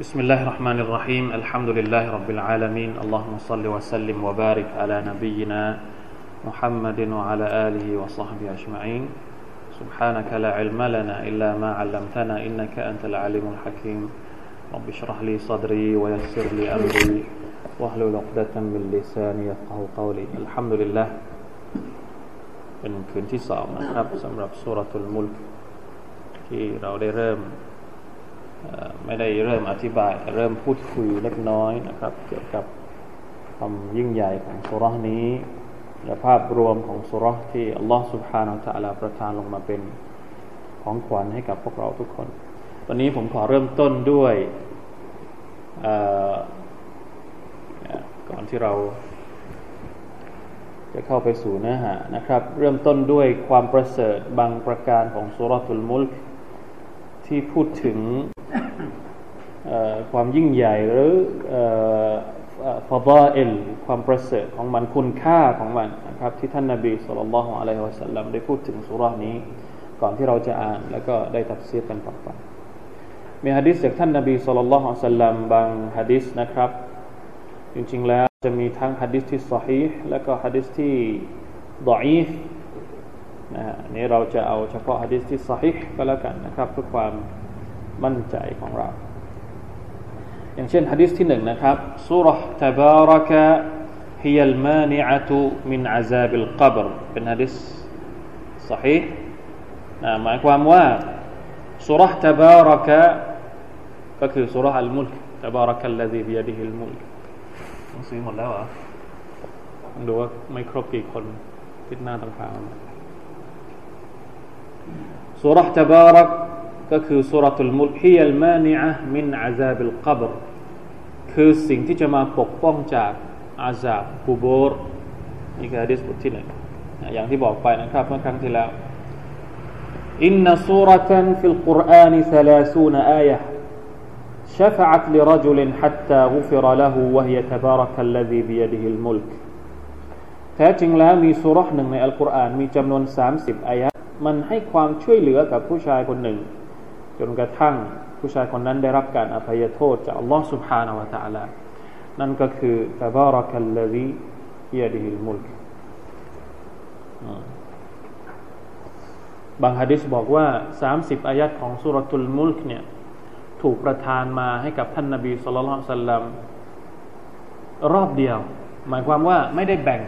بسم الله الرحمن الرحيم الحمد لله رب العالمين اللهم صل وسلم وبارك على نبينا محمد وعلى آله وصحبه أجمعين سبحانك لا علم لنا إلا ما علمتنا إنك أنت العليم الحكيم رب اشرح لي صدري ويسر لي أمري واحلل عقدة من لساني يفقه قولي الحمد لله เป็นคืนที่สองนะครับสำหรับสุรทุลมุลกที่เราได้เริ่ม ไม่ได้เริ่มอธิบายแต่เริ่มพูดคุยเล็กน้อยนะครับ เกี่ยวกับความยิ่งใหญ่ของสุรษนี้และภาพรวมของสุรษที่อัลลอฮฺสุบฮานาอัลลอประทานลงมาเป็นของขวัญให้กับพวกเราทุกคน วันนี้ผมขอเริ่มต้นด้วยก่อนที่เรา จะเข้าไปสู่เนื้อหานะครับ เริ่มต้นด้วยความประเสริฐบางประการของสุรทุลมุลก ที่พูดถึงความยิ่งใหญ่หรือฟาดาเอลความประเสริฐของมันคุณค่าของมันนะครับที่ท่านนาบีสุลต่านละฮ์อะลัยฮิวะสัลลัมได้พูดถึงสุรานี้ ก่อนที่เราจะอ่านแล้วก็ได้ตัดเสียกันต่อไปมีฮะดิษจากท่านนาบีสุลต่านละฮ์อะสัลลัมบางฮะดิษนะครับ จริงๆแล้วจะมีทั้งฮะดิษที่สฮีและก็ฮะดิษที่ดออีฟ นะฮะนี้เราจะเอาเฉพาะฮะดิษที่สฮีก็แล้วกันนะครับเพื่อความมั่นใจของเราอย่างเช่นฮะดิษที่หนึ่งนะครับสุรห์ตบารักะ هي المانعة من عذاب القبر เป็นฮะดิษ صحيح นะหมายความว่าสุรห์ตบารักะก็คือสุรห์อัลมุลกตบารักะ الذي بيده الملك ต้องซื้อหมดแล้วเหรอดูว่าไม่ครบกี่คนทิศหน้าต่างๆ สุรห์ตบารักก็คือสุรทูลมุลฮิยัลมานิอะมินอาซาบิลกับรคือสิ่งที่จะมาปกป้องจากอาซาบกูโบรนี่คือฮะดิษบทที่หนึ่งอย่างที่บอกไปนะครับเมื่อครั้งที่แล้วอินนสุรตันฟิลกุรอาน30 آية شفعت لرجل حتى غفر له وهي تبارك الذي بيده الملك แท้จริงแล้วมีสุรหนึ่งในอัลกุรอานมีจำนวน 30อายะ มันให้ความช่วยเหลือกับผู้ชายคนหนึ่งจนกระทั่งผู้ชายคนนั้นได้รับการอภัยโทษจากอัลลอฮ์ سبحانه และ تعالى นั่นก็คือตบารักัลลซีฮิยดิฮิลมุลกบางฮะดิษบอกว่า 30 อายัดของสุรทุลมุลกเนี่ยถูกประทานมาให้กับท่านนาบีสุลต่านสัลลัมรอบเดียว หมายความว่าไม่ได้แบ่ง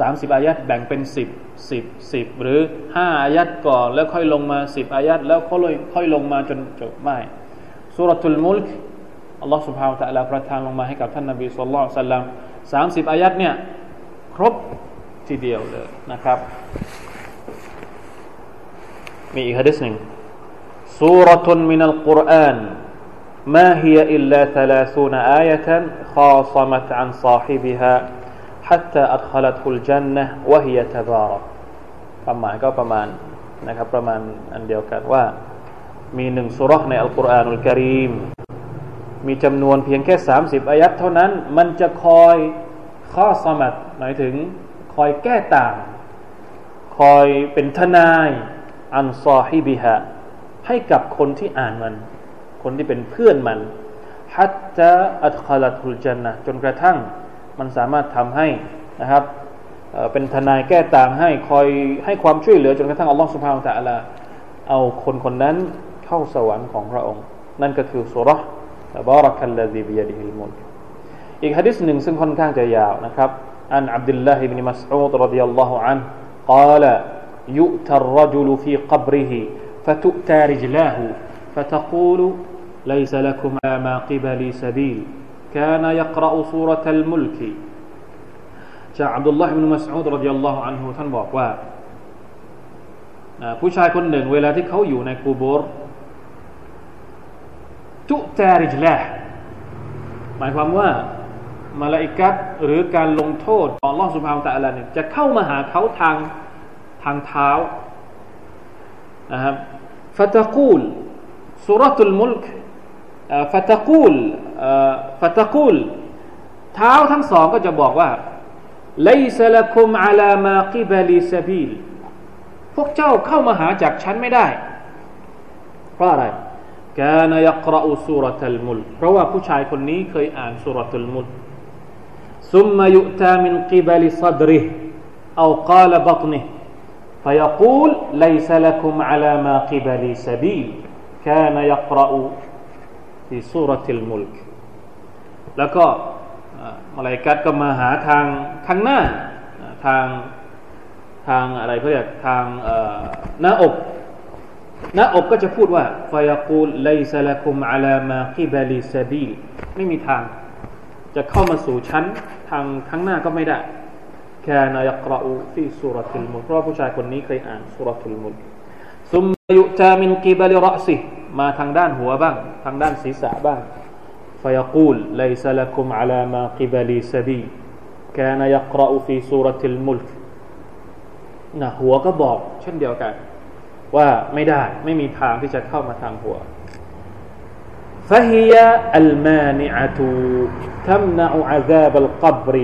สามสิบอายัดแบ่งเป็นสิบสิบสิบหรือห้าอายัดก่อนแล้วค่อยลงมาสิบอายัดแล้วค่อยค่อยลงมาจนจบไม่สุรทุลมุลกอัลลอฮฺสุบฮาวตะลาประทานลงมาให้กับท่านนบีสุลต่านสัลลัมสามสิบอายัดเนี่ยครบทีเดียวเลยนะครับ มีอีกฮะดิษหนึ่งสุรทุนมินัลกุรอาน ما هي إلا ثلاثون آية خاصمت عن صاحبها حت ่ตาอัลคลัตุลจันนะวะฮิยะตะรอมาณก็ประมาณนะครับประมาณอันเดียวกันว่า มีหนึ่งสุรษในอัลกุรอานอุลกิรีมมีจำนวนเพียงแค่ 30 อายัดเท่านั้น มันจะคอยข้อสมัดหมายถึงคอยแก้ต่าง คอยเป็นทนายอันซอฮิบิฮะให้กับคนที่อ่านมัน คนที่เป็นเพื่อนมันฮัตจะอัลคลัตุลจันนะจนกระทั่ง มันสามารถทำให้นะครับเป็นทนายแก้ต่างให้คอยให้ความช่วยเหลือจนกระทั่งอัลลอฮฺสุบฮานตะอัลาเอาคนคนนั้นเข้าสวรรค์ของพระองค์ นั่นก็คือสุรษตบารักัลลซีบิยดิฮิลมุลอีกฮะดิษหนึ่งซึ่งค่อนข้างจะยาวนะครับอันอับดุลลาฮิบนิมัสอูดรดิยัลลอฮุอัน قال يؤتى الرجل في قبره فتؤتى رجلاه فتقول ليس لكم ما قبلي سبيل كان يقرأ سورة الملك จากอับดุลลาฮิบนุมัสอูดรดิยัลลอฮุอันฮุท่านบอกว่าผู้ชายคนหนึ่ง เวลาที่เขาอยู่ในกูโบรตุตาริจละหมายความว่ามาลาอิกัดหรือการลงโทษของลอสุภาวตะอะไรเนี่ยจะเข้ามาหาเขาทางทางเท้านะครับฟะตะกูลสุรตุลมุลก ฟะตะกูลฟะตะกูลเท้าทั้งสองก็จะบอกว่า ليس لكم على ما قبل سبيل พวกเจ้าเข้ามาหาจากฉันไม่ได้ เพราะอะไร กานยักรอสุรตัลมุลเพราะว่าผู้ชายคนนี้เคยอ่านสุรตัลมุล ثم يؤتى من قبل صدره أو قال بطنه فيقول ليس لكم على ما قبلي سبيل كان يقرأ ที่สุรทิลมุลกแล้วก็มลายกัดก็มาหาทางทางหน้าทางทางอะไรเขาเรียกทางหน้าอกหน้าอกก็จะพูดว่าฟายกูลไลซาลคุมอาลามาคิบาลีซาบีไม่มีทาง จะเข้ามาสู่ชั้นทางทางหน้าก็ไม่ได้แค่นายกราอูฟีสุรทิลมุลเพราะผู้ชายคนนี้เคยอ่านสุรทิลมุลซุมยุตามินกิบาลีรอซี มาทางด้านหัวบ้าง ทางด้านศีรษะบ้าง فيقول ليس لكم على ما قبلي سبيل كان يقرأ في سورة الملك นะหัวก็บอกเช่นเดียวกัน ว่าไม่ได้ไม่มีทางที่จะเข้ามาทางหัว فهي المانعة تمنع عذاب القبر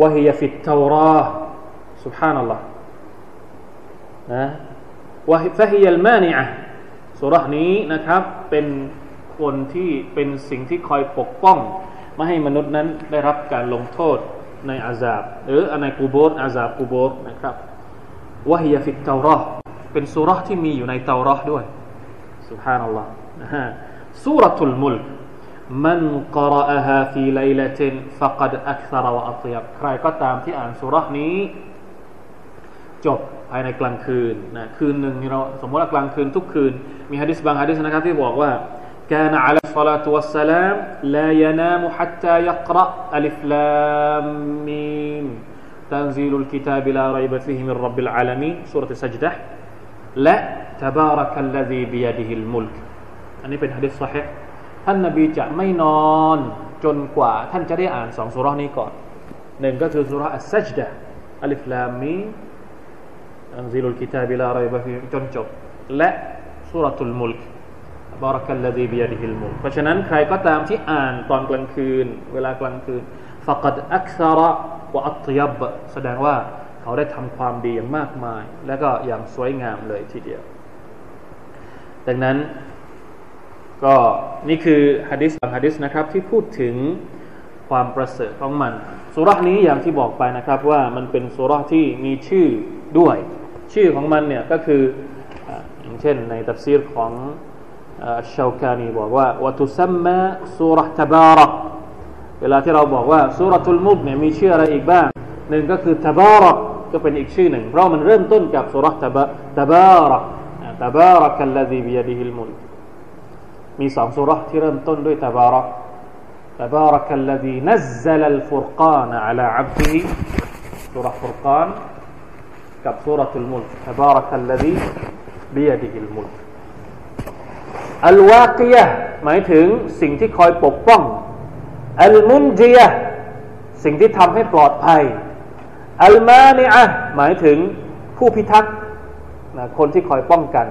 وهي في التوراة سبحان الله นะ فهي المانعة สุรนี้นะครับเป็นคนที่เป็นสิ่งที่คอยปกป้องไม่ให้มนุษย์นั้นได้รับการลงโทษในอาซาบหรือในกูโบสอาซาบกูโบสนะครับวะฮิยฟิตเตารอเป็นสุรที่มีอยู่ในเตารอด้วย سبحان الله นะฮะสุรทุลมุลมันกรอะฮาฟีไลลตินฟะกัดอักษรวะอัตยับใครก็ตามที่อ่านสุรนี้ จบ ภายในกลางคืนนะคืนหนึ่งเราสมมติว่ากลางคืนทุกคืน มีฮะดิษบางฮะดิษนะครับที่บอกว่า كان على الصلاة والسلام لا ينام حتى يقرأ ألف لام ميم تنزيل الكتاب لا ريب فيه من رب العالمين سورة السجدة لا تبارك الذي بيده الملك อันนี้เป็นฮะดิษ صحيح ท่านนบีจะไม่นอนจนกว่าท่านจะได้อ่านสองสุรานี้ก่อนหนึ่งก็คือสุราอัสซัจดะอัลิฟลามี อันซิลุลกิตาบิลารอยบะฟีจนจบ และสุรตุลมุลกบารักัลลดีบิยดิฮิลมุลเพราะฉะนั้นใครก็ตามที่อ่านตอนกลางคืน เวลากลางคืนฟะกัดอักษระวะอัตยับแสดงว่าเขาได้ทำความดีอย่างมากมาย และก็อย่างสวยงามเลยทีเดียว ดังนั้นก็นี่คือฮะดิษบางฮะดิษนะครับที่พูดถึงความประเสริฐของมันสุรานี้อย่างที่บอกไปนะครับว่ามันเป็นสุราที่มีชื่อด้วย ชื่อของมันเนี่ยก็คืออย่างเช่นในตัฟซีรของชาวกานีบอกว่าวัตุซัมมาสุรตบารักเวลาที่เราบอกว่าสุรทุลมุกเนี่ยมีชื่ออะไรอีกบ้างหนึ่งก็คือตบารักก็เป็นอีกชื่อหนึ่งเพราะมันเริ่มต้นกับสุรตบาตบารักตบารักัลลดีบิยดิฮิลมุลมีสองสุรที่เริ่มต้นด้วยตบารัก تبارك الذي نزل الفرقان على عبده سورة فرقان กับสุรทูลมุลตบาระคัลลดีบียดิฮิลมุลอัลวากียะหมายถึงสิ่งที่คอยปกป้องอัลมุนจียะสิ่งที่ทำให้ปลอดภัยอัลมาเนียหมายถึงผู้พิทักษ์นะคนที่คอยป้องกัน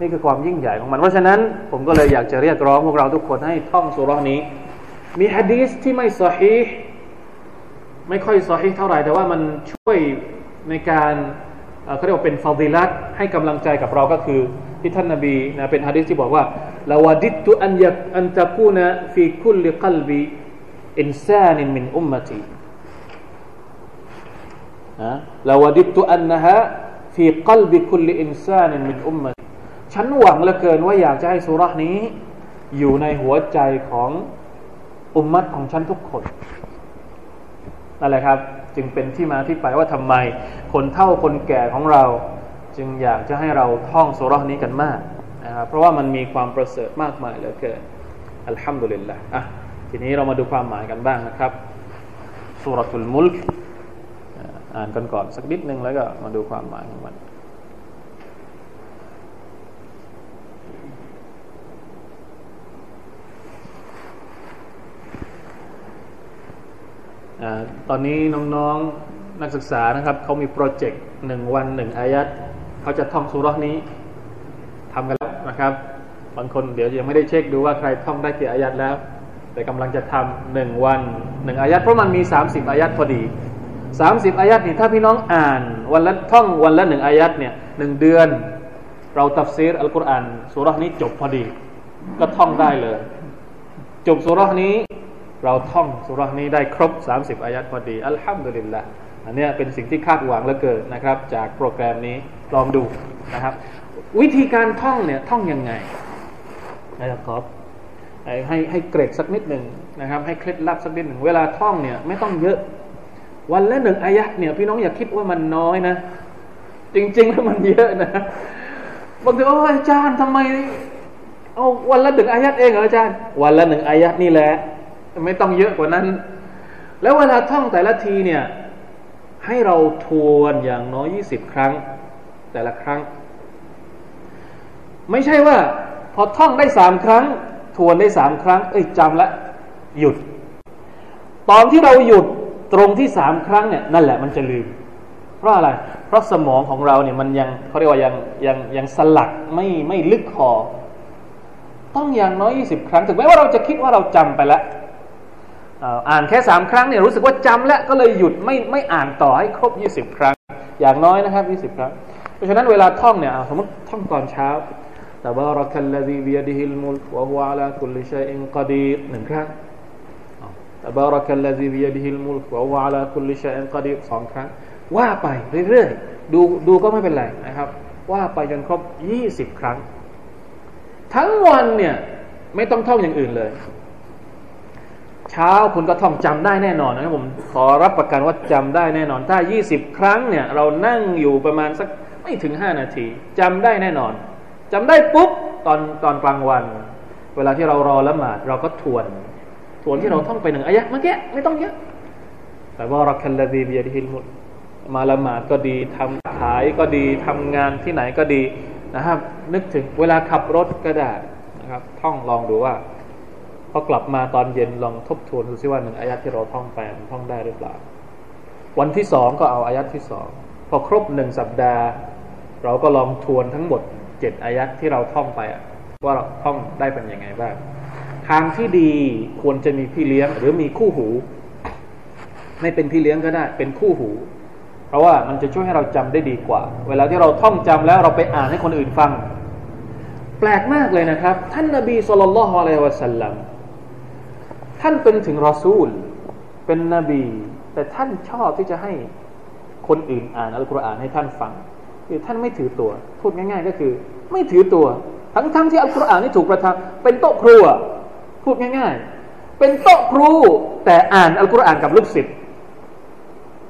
นี่คือความยิ่งใหญ่ของมัน เพราะฉะนั้นผมก็เลยอยากจะเรียกร้องพวกเราทุกคนให้ท่องสุรานี้ มีฮะดีสที่ไม่สอฮีไม่ค่อยสอฮีเท่าไหร่แต่ว่ามันช่วย ในการเขาเรียกว่าเป็นฟาดิลัตให้กำลังใจกับเราก็คือ ที่ท่านนาบีนะเป็นฮะดีษที่บอกว่าลาวดิตุอันยักอันตะกูนะฟีคุลลิกลบีإنسان من أمتي นะ لوددت أنها في قلب كل إنسان من أمتي ฉันหวังเหลือเกินว่าอยากจะให้สุรานี้ อยู่ในหัวใจของอุมมัตของฉันทุกคนนั่นแหละครับ จึงเป็นที่มาที่ไปว่าทำไม คนเฒ่าคนแก่ของเรา จึงอยากจะให้เราท่องสุรานี้กันมากนะครับเพราะว่ามันมีความประเสริฐมากมายเหลือเกินอัลฮัมดุลิลละอะทีนี้เรามาดูความหมายกันบ้างนะครับสุรทุลมุลกอ่านกันก่อนสักนิดนึงแล้วก็มาดูความหมายของมัน ตอนนี้น้องๆนักศึกษานะครับเขามีโปรเจกต์หนึ่งวันหนึ่งอายัดเขาจะท่องสุรนี้ทำกันแล้วนะครับ บางคนเดี๋ยวยังไม่ได้เช็คดูว่าใครท่องได้กี่อายัดแล้ว แต่กำลังจะทำหนึ่งวันหนึ่งอายัดเพราะมันมีสามสิบอายัดพอดีสามสิบอายัดนี่ถ้าพี่น้องอ่านวันละท่องวันละหนึ่งอายัดเนี่ยหนึ่งเดือน เราตัฟซีรอัลกุรอานสุรานี้จบพอดี ก็ท่องได้เลย จบสุรานี้ เราท่องสุรานี้ได้ครบ 30 อายัดพอดี อัลฮัมดุลิลละอันนี้เป็นสิ่งที่คาดหวังเหลือเกินนะครับ จากโปรแกรมนี้ลองดูนะครับ วิธีการท่องเนี่ยท่องยังไงนะครับให้ให้เกรดสักนิดหนึ่งนะครับ ให้เคล็ดลับสักนิดหนึ่งเวลาท่องเนี่ยไม่ต้องเยอะ วันละหนึ่งอายะเนี่ยพี่น้องอย่าคิดว่ามันน้อยนะ จริงๆแล้วมันเยอะนะบางทีโอ้อาจารย์ทำไมเอาวันละหนึ่งอายัดเองเหรออาจารย์ วันละหนึ่งอายัดนี่แหละ ไม่ต้องเยอะกว่านั้น แล้วเวลาท่องแต่ละทีเนี่ย ให้เราทวนอย่างน้อยยี่สิบครั้ง แต่ละครั้ง ไม่ใช่ว่า พอท่องได้สามครั้ง ทวนได้สามครั้ง เอ้ยจำล้วหยุด ตอนที่เราหยุดตรงที่สามครั้งเนี่ยนั่นแหละมันจะลืม เพราะอะไร เพราะสมองของเราเนี่ยมันยังเขาเรียกว่ายังยังยังสลักไม่ไม่ลึกคอต้องอย่างน้อยยี่สิบครั้ง ถึงแม้ว่าเราจะคิดว่าเราจำไปแล้ว อ่านแค่สามครั้งเนี่ยรู้สึกว่าจำแล้วก็เลยหยุดไม่ไม่อ่านต่อให้ครบยี่สิบครั้ง อย่างน้อยนะครับยี่สิบครั้ง เพราะฉะนั้นเวลาท่องเนี่ยสมมติท่องตอนเช้า تبارك الذي بيده الملك وهو على كل شيء قدير หนึ่งครั้ง تبارك الذي بيده الملك وهو على كل شيء قدير สองครั้ง ว่าไปเรื่อยๆดูดูก็ไม่เป็นไรนะครับ ว่าไปจนครบยี่สิบครั้ง ทั้งวันเนี่ยไม่ต้องท่องอย่างอื่นเลย เ ช้าคุณก็ท่องจำได้แน่นอนนะครับผมขอรับประกันว่าจำได้แน่นอน ถ้ายี่สิบครั้งเนี่ยเรานั่งอยู่ประมาณสักไม่ถึงห้านาทีจำได้แน่นอนจำได้ปุ๊บตอนตอนกลางวัน เวลาที่เรารอละหมาดเราก็ทวน ทวนที่เราท่องไปหนึ่งอายะเมื่อกี้ไม่ต้องเยอะแต่ว่ารักคัลลาดีบียดิฮิลมุดมาละหมาดก็ดีทำขายก็ดีทำงานที่ไหนก็ดีนะครับ นึกถึงเวลาขับรถก็ได้นะครับ ท่องลองดูว่า พอกลับมาตอนเย็นลองทบทวนดูซิว่าหนึ่งอายัดที่เราท่องไปท่องได้หรือเปล่า วันที่สองก็เอาอายัดที่สองพอครบหนึ่งสัปดาห์ เราก็ลองทวนทั้งหมดเจ็ดอายัดที่เราท่องไปว่าเราท่องได้เป็นยังไงบ้างทางที่ดีควรจะมีพี่เลี้ยง หรือมีคู่หู ไม่เป็นพี่เลี้ยงก็ได้ เป็นคู่หู เพราะว่ามันจะช่วยให้เราจำได้ดีกว่า เวลาที่เราท่องจำแล้วเราไปอ่านให้คนอื่นฟัง แปลกมากเลยนะครับ ท่านนาบีสุลต่านละฮ์อะลัยฮิวะสัลลัม ท่านเป็นถึงรอซูล เป็นนบี แต่ท่านชอบที่จะให้คนอื่นอ่านอัลกุรอานให้ท่านฟัง คือท่านไม่ถือตัว พูดง่าย ๆ ก็คือ ไม่ถือตัว ทั้งๆทที่อัลกุรอานนี่ถูกประทานเป็นโต๊ะครูพูดง่าย ๆ เป็นโต๊ะครู แต่อ่านอัลกุรอานกับลูกศิษย์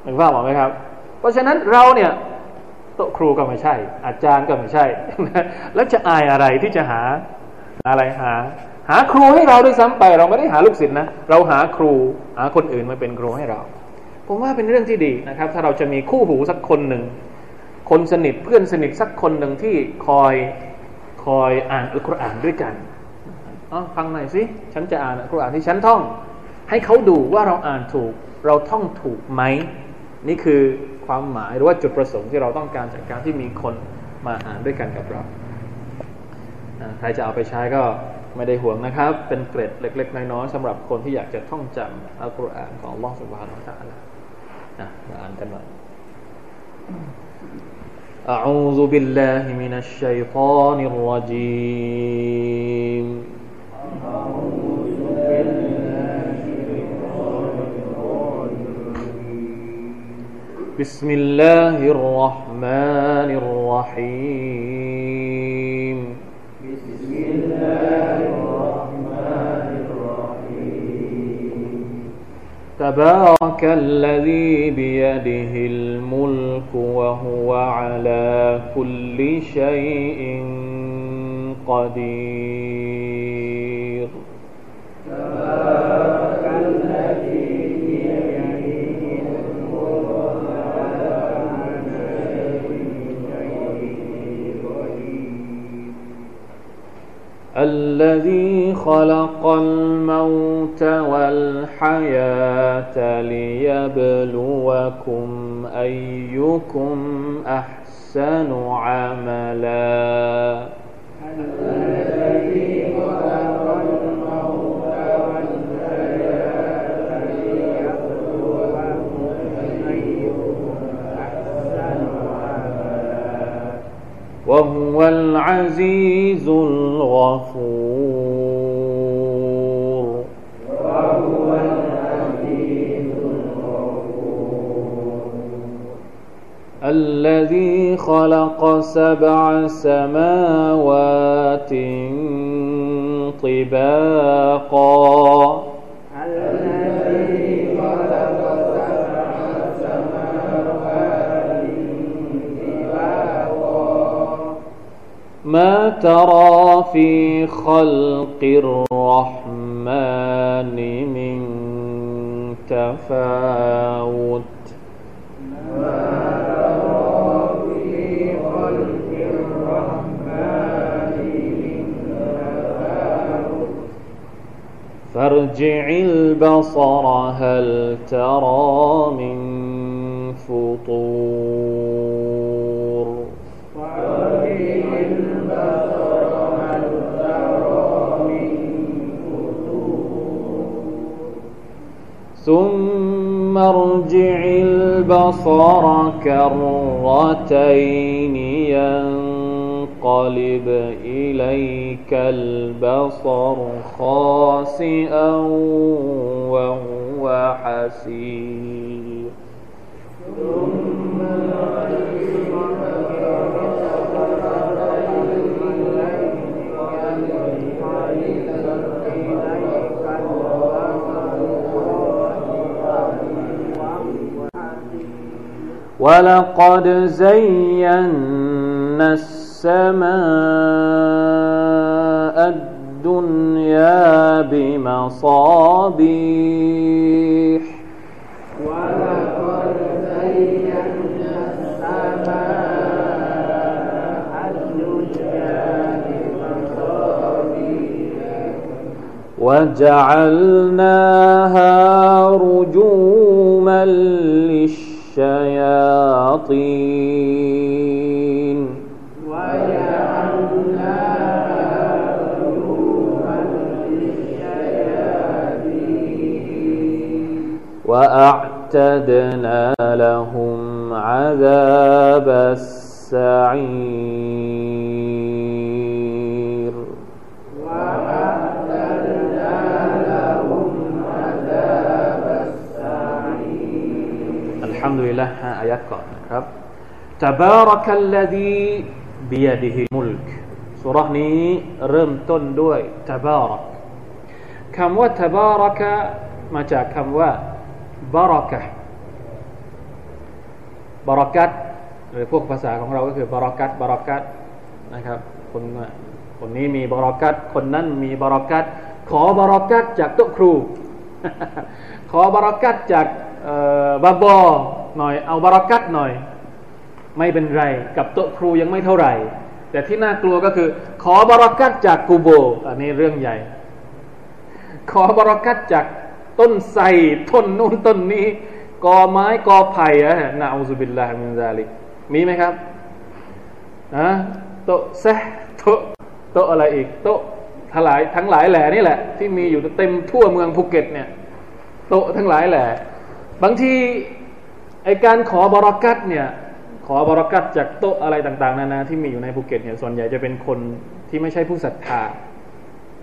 เห็นภาพไหมครับ เพราะฉะนั้นเราเนี่ยโต๊ะครูก็ไม่ใช่ อาจารย์ก็ไม่ใช่ แล้วจะอายอะไรที่จะหาอะไรหา หาครูให้เราด้วยซ้ำไป เราไม่ได้หาลูกศิษย์นะเราหาครูหาคนอื่นมาเป็นครูให้เรา ผมว่าเป็นเรื่องที่ดีนะครับ ถ้าเราจะมีคู่หูสักคนหนึ่งคนสนิทเพื่อนสนิทสักคนหนึ่งที่คอยคอยอ่านอัลกุรอานด้วยกันอ๋อฟังหน่อยสิฉันจะอ่านอัลกุรอานที่ฉันท่อง ให้เขาดูว่าเราอ่านถูก เราท่องถูกไหมนี่คือความหมายหรือว่าจุดประสงค์ที่เราต้องการจากการที่มีคนมาอ่านด้วยกันกับเราใครจะเอาไปใช้ก็ ไม่ได้ห่วงนะครับ เป็นเกร็ดเล็ก ๆ น้อยๆสำหรับคนที่อยากจะท่องจำอัลกุรอานของลอสุบฮานาอัลลอฮฺนะมาอ่านกันหน่อย أعوذ بالله من الشيطان الرجيم بسم الله الرحمن الرحيم تبارك الذي بيده الملك وهو على كل شيء قدير. الذي خلق الموت والحياة ليبلوكم أيكم أحسن عملا. وهو العزيز الغفور وهو العزيز الغفور. الذي خلق سبع سماوات طباقا. ما ترى في خلق الرحمن من تفاوت؟ فارجع البصر هل ترى من فطور؟ ثم ارجع البصر كرتين ينقلب إليك البصر خاسئا وهو حسير. ولقد زينا السماء الدنيا بمصابيح. ولقد زينا السماء الدنيا بمصابيح. وجعلناها رجوما للشياطين وأعتدنا لهم عذاب السعير. لله 5อายัดก่อนนะครับ تبارك الذي بيده الملك สุรานี้เริ่มต้นด้วย تبارك คำว่า تبارك มาจากคำว่าบารักะบารักัตหรือพวกภาษาของเราก็คือบารักัตบารักัตนะครับคนคนนี้มีบารักัตคนนั้นมีบารักัตขอบารักัตจากโต๊ะครู ขอบารักัตจากบาบอ หน่อย เอาบารักัตหน่อย ไม่เป็นไร กับโต๊ะครูยังไม่เท่าไหร่ แต่ที่น่ากลัวก็คือ ขอบารักัตจากกูโบ อันนี้เรื่องใหญ่ ขอบารักัตจากต้นไทรต้นนู้นต้นนี้กอไม้กอไผ่อะ نعوذ بالله من ذلك มีไหมครับอะโตเซโตโตอะไรอีก โตทั้งหลายทั้งหลายแหล่นี่แหละ ที่มีอยู่เต็มทั่วเมืองภูเก็ตเนี่ย โตทั้งหลายแหล่บางที ไอการขอบรากัตเนี่ยขอบรากัตจากโต๊ะอะไรต่าง ๆ นานาที่มีอยู่ในภูเก็ตเนี่ยส่วนใหญ่จะเป็นคนที่ไม่ใช่ผู้ศรัทธา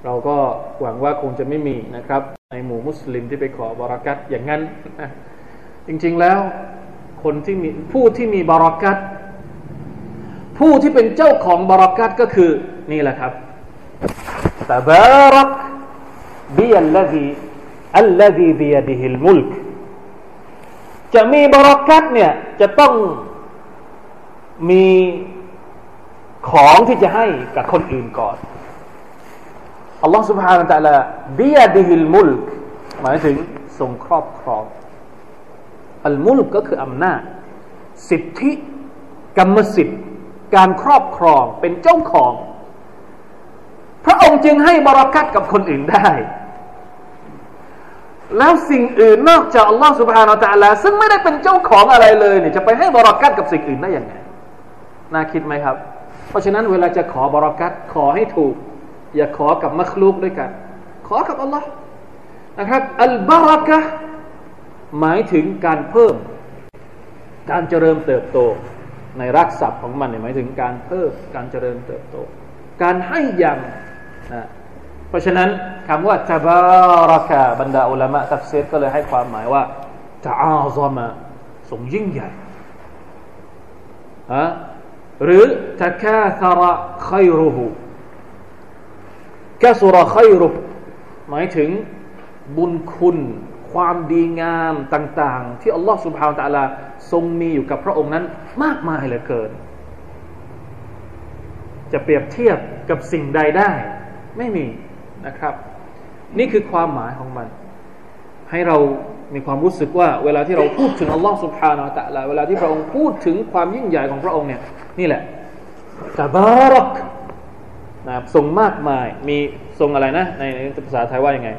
เราก็หวังว่าคงจะไม่มีนะครับ ในหมู่มุสลิมที่ไปขอบรักัตอย่างนั้นจริงๆแล้วคนที่มีผู้ที่มีบรักัตผู้ที่เป็นเจ้าของบรักัตก็คือนี่แหละครับตบารักบีอัลลซีอัลลซีบียดิฮิลมุลก จะมีบารักัตเนี่ยจะต้องมีของที่จะให้กับคนอื่นก่อนอัลลอฮ์ سبحانه และ تعالى บียดิฮิลมุลกหมายถึงทรงครอบครองอัลมุลกก็คืออำนาจ สิทธิกรรมสิทธิ์ การครอบครองเป็นเจ้าของ พระองค์จึงให้บรารักัตกับคนอื่นได้ แล้วสิ่งอื่นนอกจากอัลลอฮ์สุบฮานาตะลาซึ่งไม่ได้เป็นเจ้าของอะไรเลยเนี่ยจะไปให้บรอกัตกับสิ่งอื่นได้อย่างไงน่าคิดไหมครับ เพราะฉะนั้นเวลาจะขอบรอกัตขอให้ถูก อย่าขอกับมัคลูกด้วยกัน ขอกับอัลลอฮ์นะครับอัลบารักะหมายถึงการเพิ่ม การเจริญเติบโต ในรักษัพของมันเนี่ยหมายถึงการเพิ่มการเจริญเติบโต การให้อย่างนะ ราะฉะนั้นคำว่าตบารักะบรรดาอุลามะตัฟซีรก็เลยให้ความหมายว่าตะอาซามะทรงยิ่งใหญ่อะหรือตะคาธระขัยรุหูกสุรขัยรุหมายถึงบุญคุณความดีงามต่าง ๆ ที่อัลลอฮฺสุบฮาวตะลาทรงมีอยู่กับพระองค์นั้นมากมายเหลือเกิน จะเปรียบเทียบกับสิ่งใดได้ ไม่มี นะครับ นี่คือความหมายของมัน ให้เรามีความรู้สึกว่า เวลาที่เราพูดถึงอัลลอฮฺสุบฮานาตะลาเวลาที่พระองค์พูดถึงความยิ่งใหญ่ของพระองค์เนี่ยนี่แหละตบารักนะทรงมากมายมีทรงอะไรนะในภาษาไทยว่ายังไง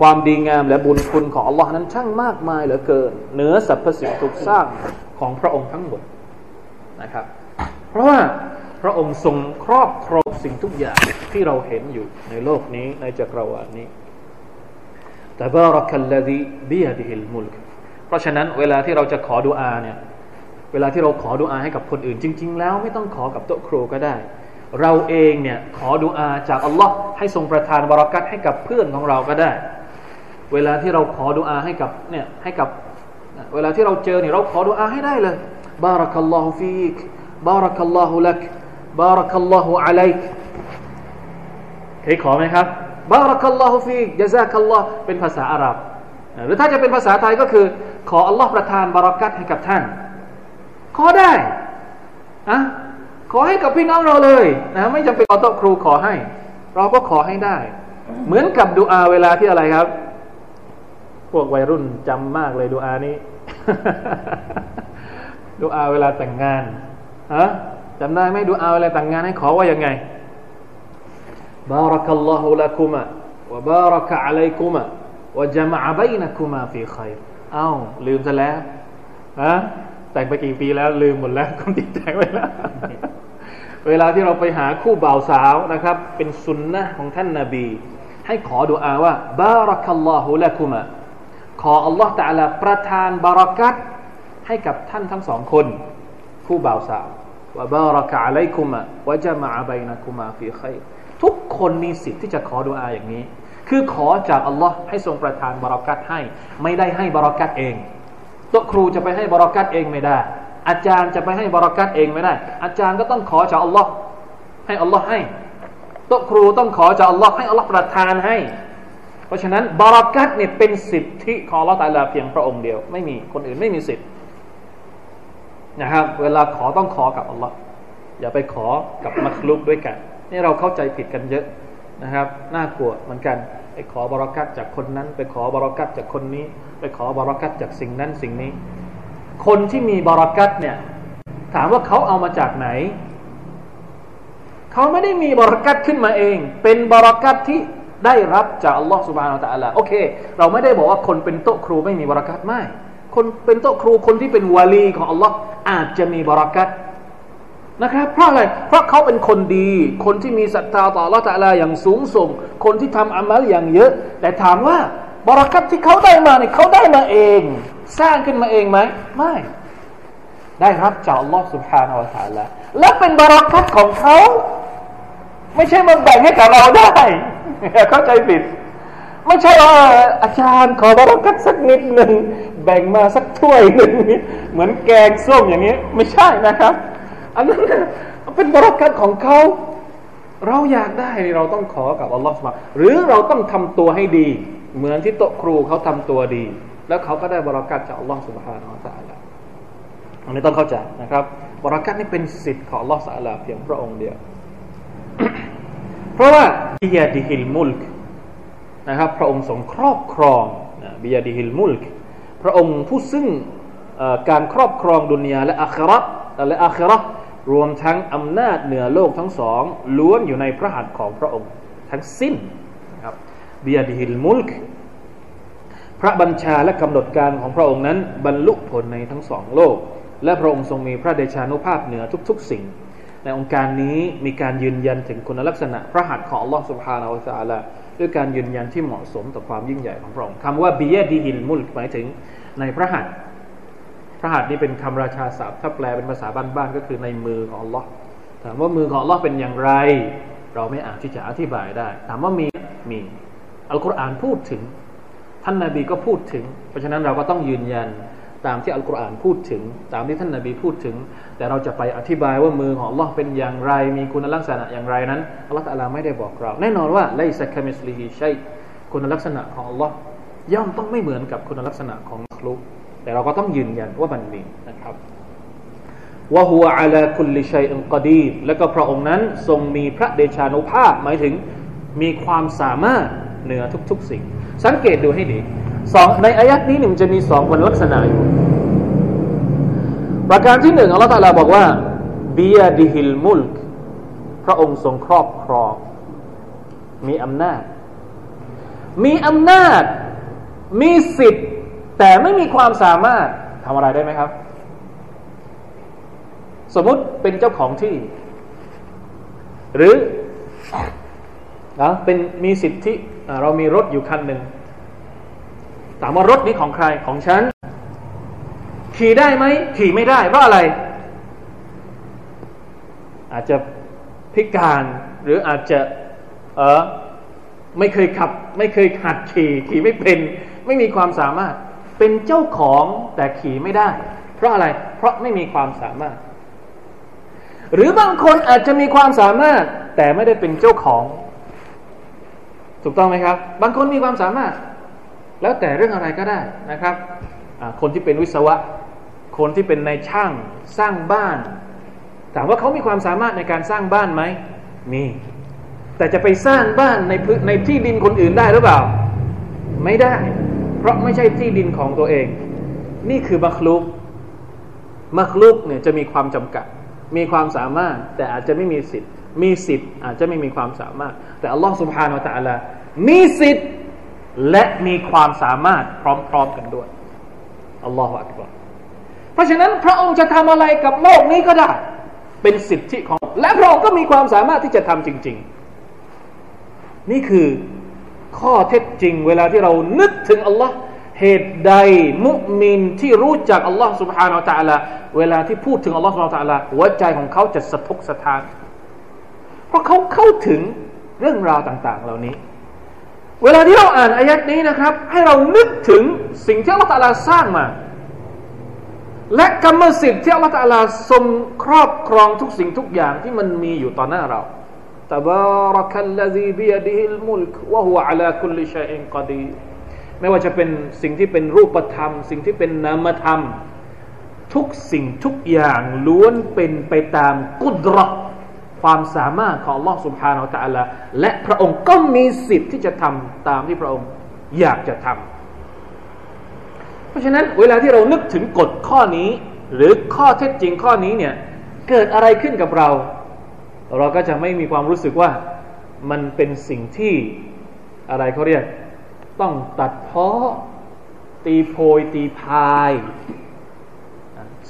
ความดีงามและบุญคุณของอัลลอฮ์นั้นช่างมากมายเหลือเกินเหนือสรรพสิ่งทุกสร้างของพระองค์ทั้งหมดนะครับ เพราะว่า พระองค์ทรงครอบครองสิ่งทุกอย่างที่เราเห็นอยู่ในโลกนี้ในจักรวาลนี้แต่บารักัลลดีบียดิฮิลมุลกเพราะฉะนั้นเวลาที่เราจะขอดุอาเนี่ยเวลาที่เราขอดุอาให้กับคนอื่น จริง ๆ แล้วไม่ต้องขอกับโต๊ะครูก็ได้ เราเองเนี่ยขอดุอาจากอัลลอฮ์ให้ทรงประทานบารักัตให้กับเพื่อนของเราก็ได้ เวลาที่เราขอดุอาให้กับเนี่ยให้กับเวลาที่เราเจอเนี่ยเราขอดุอาให้ได้เลยบารักัลลอฮุฟีกบารักัลลอฮุลัก บารักัลลอฮุอะลัยกเคยขอไหมครับบารักัลลอฮุฟีกยะซากัลลอฮ์เป็นภาษาอาหรับ หรือถ้าจะเป็นภาษาไทยก็คือ ขออัลลอฮ์ประทานบารักัตให้กับท่าน ขอได้อะขอให้กับพี่น้องเราเลยนะไม่จำเป็นเอาโต๊ะครูขอให้ เราก็ขอให้ได้ เหมือนกับดูอาเวลาที่อะไรครับ พวกวัยรุ่นจำมากเลยดูอานี้ดูอาเวลาแต่งงานฮะ จำได้ไหมดูอาเวลาแต่งงานให้ขอว่ายังไงบารักัลลอฮุละกุมะวะบารักะอะลัยกุมะวะจมะบัยนะกุมะฟีขัยเอ้าลืมซะแล้วฮะแต่งไปกี่ปีแล้วลืมหมดแล้วคนติดแต่งไว้แล้วเวลาที่เราไปหาคู่บ่าวสาวนะครับ เป็นสุนนะของท่านนาบี ให้ขอดุอาว่าบารักัลลอฮุละกุมะขออัลลอฮ์ตะลาประทานบารักัตให้กับท่านทั้งสองคน คู่บ่าวสาว ว่าบารักะอะลัยกุมะวะจะมาบัยนะกุมาฟีขัยทุกคนมีสิทธิ์ที่จะขอดุอาอย่างนี้ คือขอจากอัลลอฮ์ให้ทรงประทานบารักัตให้ ไม่ได้ให้บารักัตเองตัวครูจะไปให้บารักัตเองไม่ได้ อาจารย์จะไปให้บารักัตเองไม่ได้ อาจารย์ก็ต้องขอจากอัลลอฮ์ให้อัลลอฮ์ให้ตัวครูต้องขอจากอัลลอฮ์ให้อัลลอฮ์ประทานให้ เพราะฉะนั้นบารักัตเนี่ยเป็นสิทธิของลอตาลาเพียงพระองค์เดียว ไม่มีคนอื่นไม่มีสิทธิ์ นะครับ เวลาขอต้องขอกับอัลลอฮ์อย่าไปขอกับมัคลุกด้วยกัน นี่เราเข้าใจผิดกันเยอะนะครับ น่ากลัวเหมือนกันไปขอบารักัตจากคนนั้น ไปขอบารักัตจากคนนี้ ไปขอบารักัตจากสิ่งนั้นสิ่งนี้ คนที่มีบารักัตเนี่ย ถามว่าเขาเอามาจากไหนเขาไม่ได้มีบารักัตขึ้นมาเอง เป็นบารักัตที่ได้รับจากอัลลอฮ์สุบานอัลลอฮ์โอเค เราไม่ได้บอกว่าคนเป็นโต๊ะครูไม่มีบรารักัตไม่ คนเป็นโต๊ะครูคนที่เป็นวาลีของอัลลอฮ์อาจจะมีบรารักัตนะครับ เพราะอะไร เพราะเขาเป็นคนดี คนที่มีศรัทธาต่ออัลลอฮ์ตะลาอย่างสูงส่ง คนที่ทำอามัลอย่างเยอะ แต่ถามว่าบรารักัตที่เขาได้มาเนี่ยเขาได้มาเอง สร้างขึ้นมาเองไหม ไม่ ได้รับจากอัลลอฮ์ سبحانه และ تعالى และเป็นบารักัตของเขา ไม่ใช่มาแบ่งให้กับเราได้อย่าเข้าใจผิด ไม่ใช่ว่าอาจารย์ขอบารักัตสักนิดหนึ่งแบ่งมาสักถ้วยหนึ่งเหมือนแกงส้มอย่างนี้ ไม่ใช่นะครับ อันนั้นเป็นบารักัตของเขาเราอยากได้เราต้องขอกับอัลลอฮฺมาหรือเราต้องทำตัวให้ดี เหมือนที่โตครูเขาทำตัวดี แล้วเขาก็ได้บารักัตจากอัลลอฮฺสุบฮานาอัลลอฮฺอันนี้ต้องเข้าใจนะครับบารักัตนี่เป็นสิทธิ์ของอัลลอฮฺสัลลาเพียงพระองค์เดียว เพราะว่าบิยาดิฮิลมุลก นะครับ พระองค์ทรงครอบครองบิยาดิฮิลมุลกพระองค์ผู้ซึ่งการครอบครองดุนยาและอาคราและอาครารวมทั้งอำนาจเหนือโลกทั้งสองล้วนอยู่ในพระหัตถ์ของพระองค์ทั้งสิ้นนะครับบิยาดิฮิลมุลกพระบัญชาและกำหนดการของพระองค์นั้น บรรลุผลในทั้งสองโลก และพระองค์ทรงมีพระเดชานุภาพเหนือทุกๆ สิ่ง ในองค์การนี้มีการยืนยันถึงคุณลักษณะพระหัตถ์ของอัลลอฮฺสุบฮานาอัลลอฮฺ ด้วยการยืนยันที่เหมาะสมต่อความยิ่งใหญ่ของพระองค์คำว่าบียดีฮิลมุลหมายถึงในพระหัตถ์พระหัตถ์นี่เป็นคำราชาศัพท์ถ้าแปลเป็นภาษาบ้านๆก็คือในมือของ Allah ถามว่ามือของ Allah เป็นอย่างไร เราไม่อาจที่จะอธิบายได้ ถามว่ามีมีอัลกุรอานพูดถึง ท่านนาบีก็พูดถึง เพราะฉะนั้นเราก็ต้องยืนยันตามที่อัลกุรอานพูดถึง ตามที่ท่านนาบีพูดถึง แต่เราจะไปอธิบายว่ามือของ Allah เป็นอย่างไร มีคุณลักษณะอย่างไรนั้นอัลลอฮฺตะลาไม่ได้บอกเรา แน่นอนว่าไลซักมิสลีฮิชัยคุณลักษณะของ Allah ย่อมต้องไม่เหมือนกับคุณลักษณะของมักลุกแต่เราก็ต้องยืนยันว่ามันมีนะครับวะฮุวะอัลาคุลิชัยอันกอดีแล้วก็พระองค์นั้นทรงมีพระเดชานุภาพ หมายถึงมีความสามารถเหนือทุกๆ สิ่ง สังเกตดูให้ดีสองในอายัดนี้หนึ่งจะมีสองวันลักษณะอยู่ ประการที่หนึ่งอัลลอฮฺตาลาบอกว่าบียดิฮิลมุลกพระองค์ทรงครอบครอง มีอำนาจ มีอำนาจ มีสิทธิ์ แต่ไม่มีความสามารถทำอะไรได้ไหมครับ สมมุติเป็นเจ้าของที่ หรือนะเป็นมีสิทธิเรามีรถอยู่คันหนึ่งถามว่ารถนี้ของใครของฉัน ขี่ได้ไหมขี่ไม่ได้เพราะอะไร อาจจะพิการหรืออาจจะเออไม่เคยขับ ไม่เคยหัดขี่ขี่ไม่เป็น ไม่มีความสามารถ เป็นเจ้าของแต่ขี่ไม่ได้ เพราะอะไร เพราะไม่มีความสามารถ หรือบางคนอาจจะมีความสามารถ แต่ไม่ได้เป็นเจ้าของ ถูกต้องไหมครับ บางคนมีความสามารถ แล้วแต่เรื่องอะไรก็ได้นะครับคนที่เป็นวิศวะ คนที่เป็นนายช่างสร้างบ้าน ถามว่าเขามีความสามารถในการสร้างบ้านไหมมีแต่จะไปสร้างบ้านในพื้นในที่ดินคนอื่นได้หรือเปล่า ไม่ได้ เพราะไม่ใช่ที่ดินของตัวเอง นี่คือมัคลุกมัคลุกเนี่ยจะมีความจำกัด มีความสามารถ แต่อาจจะไม่มีสิทธิ์ มีสิทธิ์อาจจะไม่มีความสามารถ แต่อัลลอฮ์สุบฮานาอัลลอมีสิทธิ์และมีความสามารถพร้อมๆกันด้วยอัลลอฮฺอักบาร ราะฉะนั้นพระองค์จะทำอะไรกับโลกนี้ก็ได้ เป็นสิทธิของ และพระองค์ก็มีความสามารถที่จะทำจริง ๆ นี่คือข้อเท็จจริงเวลาที่เรานึกถึงอัลลอฮ์เหตุใดมุมินที่รู้จักอัลลอฮ์ سبحانه และ تعالى เวลาที่พูดถึงอัลลอฮ์ سبحانه และ تعالى หัวใจของเขาจะสะทกสะท้าน เพราะเขาเข้าถึงเรื่องราวต่าง ๆ เหล่านี้ เวลาที่เราอ่านอายัดนี้นะครับ ให้เรานึกถึงสิ่งที่อัลลอฮ์ตาลาสร้างมา และกรรมสิทธิ์ที่อัลลอฮ์ตาลาทรงครอบครองทุกสิ่งทุกอย่างที่มันมีอยู่ต่อหน้าเราตบารักัลลซีบียดิฮิลมุลกวะฮุอะลาคุลิชัยอินกอดีไม่ว่าจะเป็นสิ่งที่เป็นรูปธรรม สิ่งที่เป็นนามธรรม ทุกสิ่งทุกอย่างล้วนเป็นไปตามกุดรอความสามารถของ Allah سبحانه และ تعالى และพระองค์ก็มีสิทธิ์ที่จะทำตามที่พระองค์อยากจะทำ เพราะฉะนั้นเวลาที่เรานึกถึงกฎข้อนี้ หรือข้อเท็จจริงข้อนี้เนี่ยเกิดอะไรขึ้นกับเรา เราก็จะไม่มีความรู้สึกว่ามันเป็นสิ่งที่อะไรเขาเรียก ต้องตัดเพาะตีโพยตีพาย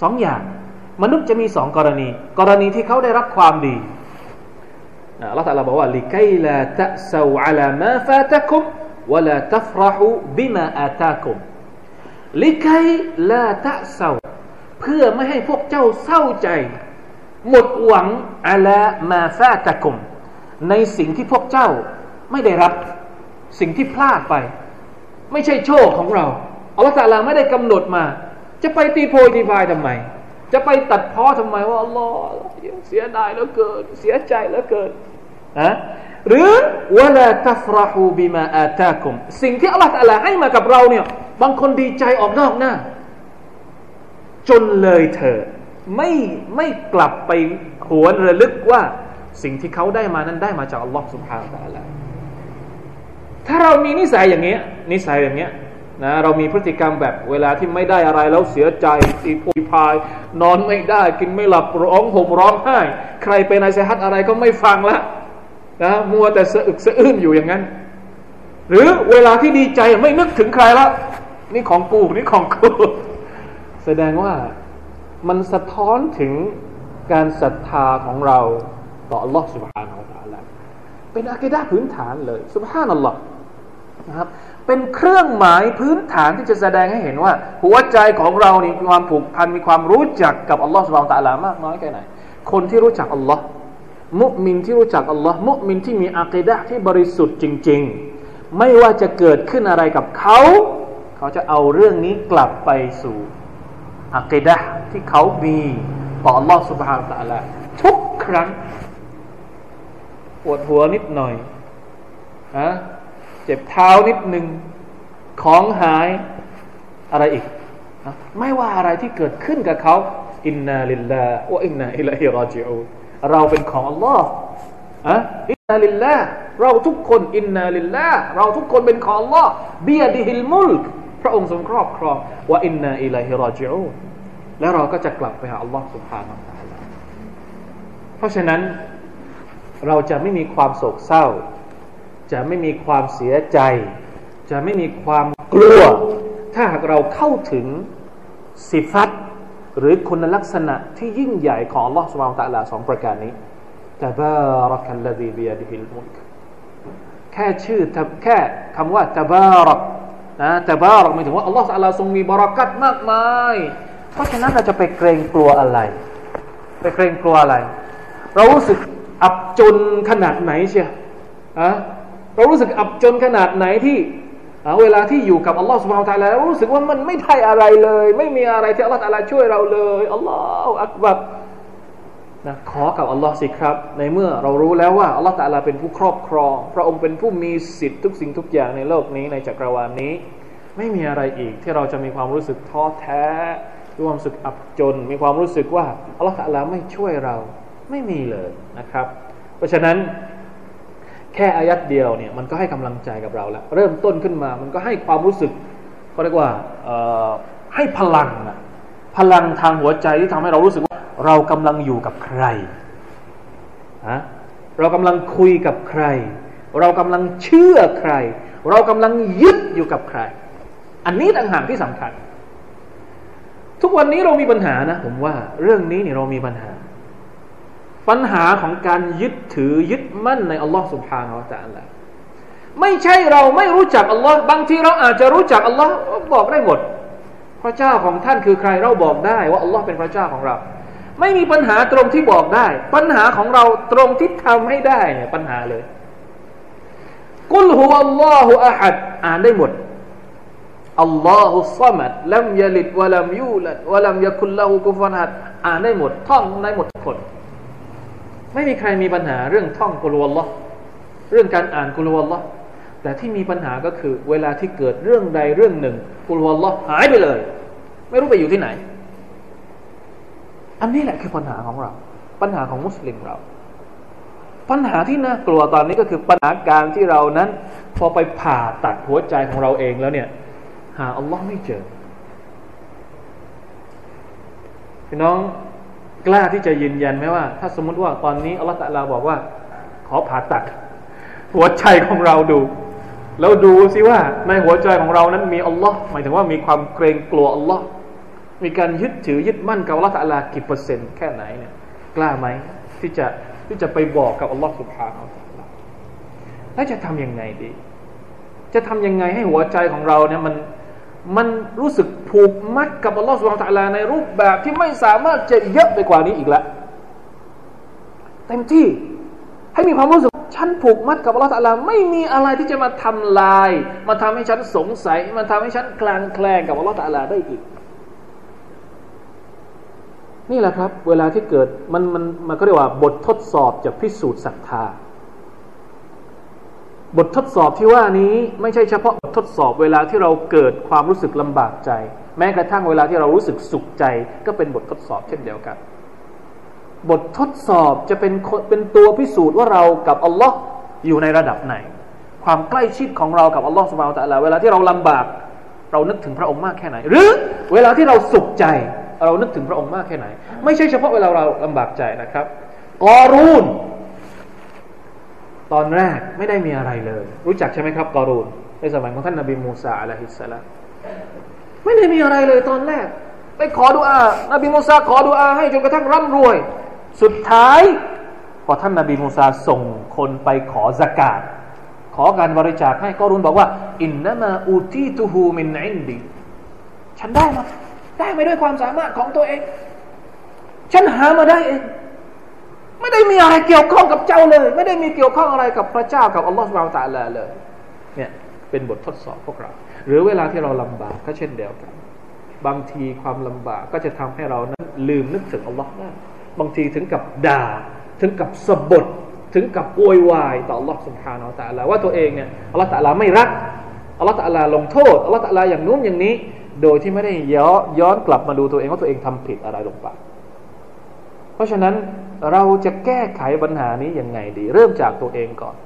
สองอย่าง มนุษย์จะมีสองกรณี กรณีที่เขาได้รับความดีอัลลอฮฺตรัสบอกว่าลิกัยลาตะซาอัลามาฟาตะคุมวะลาตัฟรหูบิมาอาตาคุม ลิกัยลาตะซาเพื่อไม่ให้พวกเจ้าเศร้าใจ หมดหวังอะลามาฟาตะกุม ในสิ่งที่พวกเจ้าไม่ได้รับสิ่งที่พลาดไป ไม่ใช่โชคของเราอัลลอฮฺตาลาไม่ได้กำหนดมา จะไปตีโพยตีพายทำไม จะไปตัดพ้อทำไมว่าอัลลอฮฺเสียดายแล้วเกิน เสียใจแล้วเกินนะหรือวะลาตัฟรหูบิมาอาตาคุมสิ่งที่อัลลอฮฺตาลาให้มากับเราเนี่ย บางคนดีใจออกนอกหน้า จนเลยเถิดไม่ไม่กลับไปหวนระลึกว่าสิ่งที่เขาได้มานั้นได้มาจากอัลลอฮ์สุบฮานตะลาถ้าเรามีนิสัยอย่างเงี้ย นิสัยอย่างเงี้ยนะเรามีพฤติกรรมแบบเวลาที่ไม่ได้อะไรแล้วเสียใจตีโพยพาย นอนไม่ได้ กินไม่หลับร้องห่มร้องไห้ ใครไปนายเซฮัตอะไรก็ไม่ฟังละนะมัวแต่สะอึกสะอื้นอยู่อย่างนั้น หรือเวลาที่ดีใจไม่นึกถึงใครแล้ว นี่ของกูนี่ของกูแสดงว่ามันสะท้อนถึงการศรัทธาของเราต่อ Allah سبحانه และ تعالى เป็นอากิดาพื้นฐานเลย سبحان อัลลอฮ์นะครับ เ เป็นเครื่องหมายพื้นฐานที่จะแสดงให้เห็นว่า หัวใจของเรานี่มีความผูกพันมีความรู้จักกับอัลลอฮฺสุบานตะลามากน้อยแค่ไหน คนที่รู้จักอัลลอฮ์มุมินที่รู้จักอัลลอฮ์มุมินที่มีอัคดะที่บริสุทธิ์จริง ๆ ไม่ว่าจะเกิดขึ้นอะไรกับเขา เขาจะเอาเรื่องนี้กลับไปสู่อัคดะที่เขามีต่อลอสุบฮานตะลาทุกครั้งปวดหัวนิดหน่อยฮะเจ็บเท้านิดหนึ่งของหายอะไรอีก ไม่ว่าอะไรที่เกิดขึ้นกับเขาإنا لله وإنا إليه راجعون เราเป็นของอัลลอฮ์อะإنا لله เราทุกคนإنا لله เราทุกคนเป็นของอัลลอฮ์بيده الملك พระองค์ทรงครอบครองว่าوإنا إليه راجعون และเราก็จะกลับไปหาอัลลอฮ์سبحان الله เพราะฉะนั้นเราจะไม่มีความโศกเศร้า จะไม่มีความเสียใจ จะไม่มีความกลัว ถ้าหากเราเข้าถึงสิฟัตหรือคุณลักษณะที่ยิ่งใหญ่ของอัลลอฮ์สุบฮานาอัลลอฮ์สองประการนี้ตบารักัลลดีบียดิฮิลมุลกแค่ชื่อแค่คำว่าตบารัก นะตบารักหมายถึงว่า Allah อัลลอฮ์ทรงมีบารักัตมากมาย เพราะฉะนั้นเราจะไปเกรงกลัวอะไร ไปเกรงกลัวอะไร เรารู้สึกอับจนขนาดไหนเชียอะเรารู้สึกอับจนขนาดไหนที่เวลาที่อยู่กับอัลลอฮฺสุบฮานตะลาแล้วรู้สึกว่ามันไม่ได้อะไรเลย ไม่มีอะไรที่อัลลอฮฺตะลาช่วยเราเลยอัลลอฮฺอักบัร นะขอกับอัลลอฮ์สิครับ ในเมื่อเรารู้แล้วว่าอัลลอฮฺตะลาเป็นผู้ครอบครอง พระองค์เป็นผู้มีสิทธิ์ทุกสิ่งทุกอย่างในโลกนี้ในจักรวาลนี้ ไม่มีอะไรอีกที่เราจะมีความรู้สึกท้อแท้มีความรู้สึกอับจน มีความรู้สึกว่าอัลลอฮฺตะลาไม่ช่วยเราไม่มีเลยนะครับ เพราะฉะนั้นแค่อายัดเดียวเนี่ยมันก็ให้กำลังใจกับเราแล้ว เริ่มต้นขึ้นมามันก็ให้ความรู้สึกเขาเรียกว่าให้พลังนะพลังทางหัวใจที่ทำให้เรารู้สึก เรากำลังอยู่กับใครเรากำลังคุยกับใคร เรากำลังเชื่อใคร เรากำลังยึดอยู่กับใคร อันนี้ต่างหากที่สำคัญ ทุกวันนี้เรามีปัญหานะ ผมว่า เรื่องนี้เนี่ยเรามีปัญหา ปัญหาของการยึดถือยึดมั่นในอัลลอฮ์สุบฮานาอัละอะไรไม่ใช่เราไม่รู้จักอัลลอฮ์บางทีเราอาจจะรู้จักอัลลอฮ์บอกได้หมด พระเจ้าของท่านคือใครเราบอกได้ว่าอัลลอฮ์เป็นพระเจ้าของเรา ไม่มีปัญหาตรงที่บอกได้ ปัญหาของเราตรงที่ทำให้ได้เนี่ยปัญหาเลย กุลฮุวัลลอฮุอะฮัดอ่านได้หมดอัลลอฮุซัมัดลัมยลิดวะลัมยูลัดวะลัมยะคุลละฮุกุฟันฮัดอ่านได้หมด ท่องได้หมดทุกคน ไม่มีใครมีปัญหาเรื่องท่องกุลวัลลอเรื่องการอ่านกุลวัลลอแต่ที่มีปัญหาก็คือ เวลาที่เกิดเรื่องใดเรื่องหนึ่งกุลวัลลอหายไปเลย ไม่รู้ไปอยู่ที่ไหน อันนี้แหละคือปัญหาของเรา ปัญหาของมุสลิมเรา ปัญหาที่น่ากลัวตอนนี้ก็คือปัญหาการที่เรานั้น พอไปผ่าตัดหัวใจของเราเองแล้วเนี่ย หาอัลลอฮ์ไม่เจอพี่น้องกล้าที่จะยืนยันไหมว่า ถ้าสมมติว่าตอนนี้อัลลอฮฺตะลาบอกว่า ขอผ่าตัด หัวใจของเราดู แล้วดูสิว่าในหัวใจของเรานั้นมีอัลลอฮ์หมายถึงว่ามีความเกรงกลัวอัลลอฮ์ มีการยึดถือยึดมั่นกับอัลลอฮฺตะลากี่เปอร์เซ็นต์แค่ไหนเนี่ยกล้าไหมที่จะที่จะไปบอกกับอัลลอฮ์สุบฮานาแล้วจะทํำยังไงดี จะทำยังไงให้หัวใจของเราเนี่ยมันมันรู้สึกผูกมัดกับอัลลอฮฺสุบฮานตะลาในรูปแบบที่ไม่สามารถจะเยอะไปกว่านี้อีกล้วเต็มที่ให้มีความรู้สึกฉันผูกมัดกับอัลลอฮฺตะลาไม่มีอะไรที่จะมาทำลาย มาทำให้ฉันสงสัย มาทำให้ฉันคลางแคลงกับอัลลอฮฺตะลาได้อีก นี่แหละครับ เวลาที่เกิดมันมันมันก็เรียกว่าบททดสอบจะพิสูจน์ศรัทธา บททดสอบที่ว่านี้ไม่ใช่เฉพาะบททดสอบเวลาที่เราเกิดความรู้สึกลำบากใจ แม้กระทั่งเวลาที่เรารู้สึกสุขใจ ก็เป็นบททดสอบเช่นเดียวกัน บททดสอบจะเป็นเป็นตัวพิสูจน์ว่าเรากับอัลลอฮ์อยู่ในระดับไหน ความใกล้ชิดของเรากับอัลลอฮ์สุบานตะลาเวลาที่เราลำบาก เรานึกถึงพระองค์มากแค่ไหน หรือเวลาที่เราสุขใจ เรานึกถึงพระองค์มากแค่ไหน ไม่ใช่เฉพาะเวลาเราลำบากใจนะครับกอรูน ตอนแรกไม่ได้มีอะไรเลย รู้จักใช่ไหมครับกอรูนในสมัยของท่านนบีมูซาอะลัยฮิสสลามไม่ได้มีอะไรเลยตอนแรก ไปขอดุอา นบีมูซาขอดุอาให้จนกระทั่งร่ำรวย สุดท้าย พอท่านนบีมูซาส่งคนไปขอสกาดขอการบริจาคให้ก็รุนบอกว่า อินนามาอูตีตูฮูมินอินดี ฉันได้มา ได้มาด้วยความสามารถของตัวเอง ฉันหามาได้เอง ไม่ได้มีอะไรเกี่ยวข้องกับเจ้าเลย ไม่ได้มีเกี่ยวข้องอะไรกับพระเจ้ากับอัลลอฮฺสุบานตะลาเลย เนี่ยเป็นบททดสอบพวกเรา หรือเวลาที่เราลำบากก็เช่นเดียวกัน บางทีความลำบากก็จะทำให้เรานั้นลืมนึกถึงอัลลอฮ์ได้บางทีถึงกับด่า ถึงกับสะบดถึงกับโวยวายต่อ Allah سبحانه และ تعالى ว่าตัวเองเนี่ย Allah تعالى ไม่รัก Allah تعالى ลงโทษ Allah تعالى อย่างนู้นอย่างนี้ โดยที่ไม่ได้ย้อนยอนกลับมาดูตัวเองว่าตัวเองทำผิดอะไรลงไป เพราะฉะนั้นเราจะแก้ไขปัญหานี้ยังไงดี เริ่มจากตัวเองก่อน